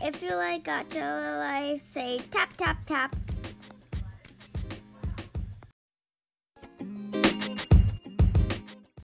If you like Gacha Life, say tap, tap, tap.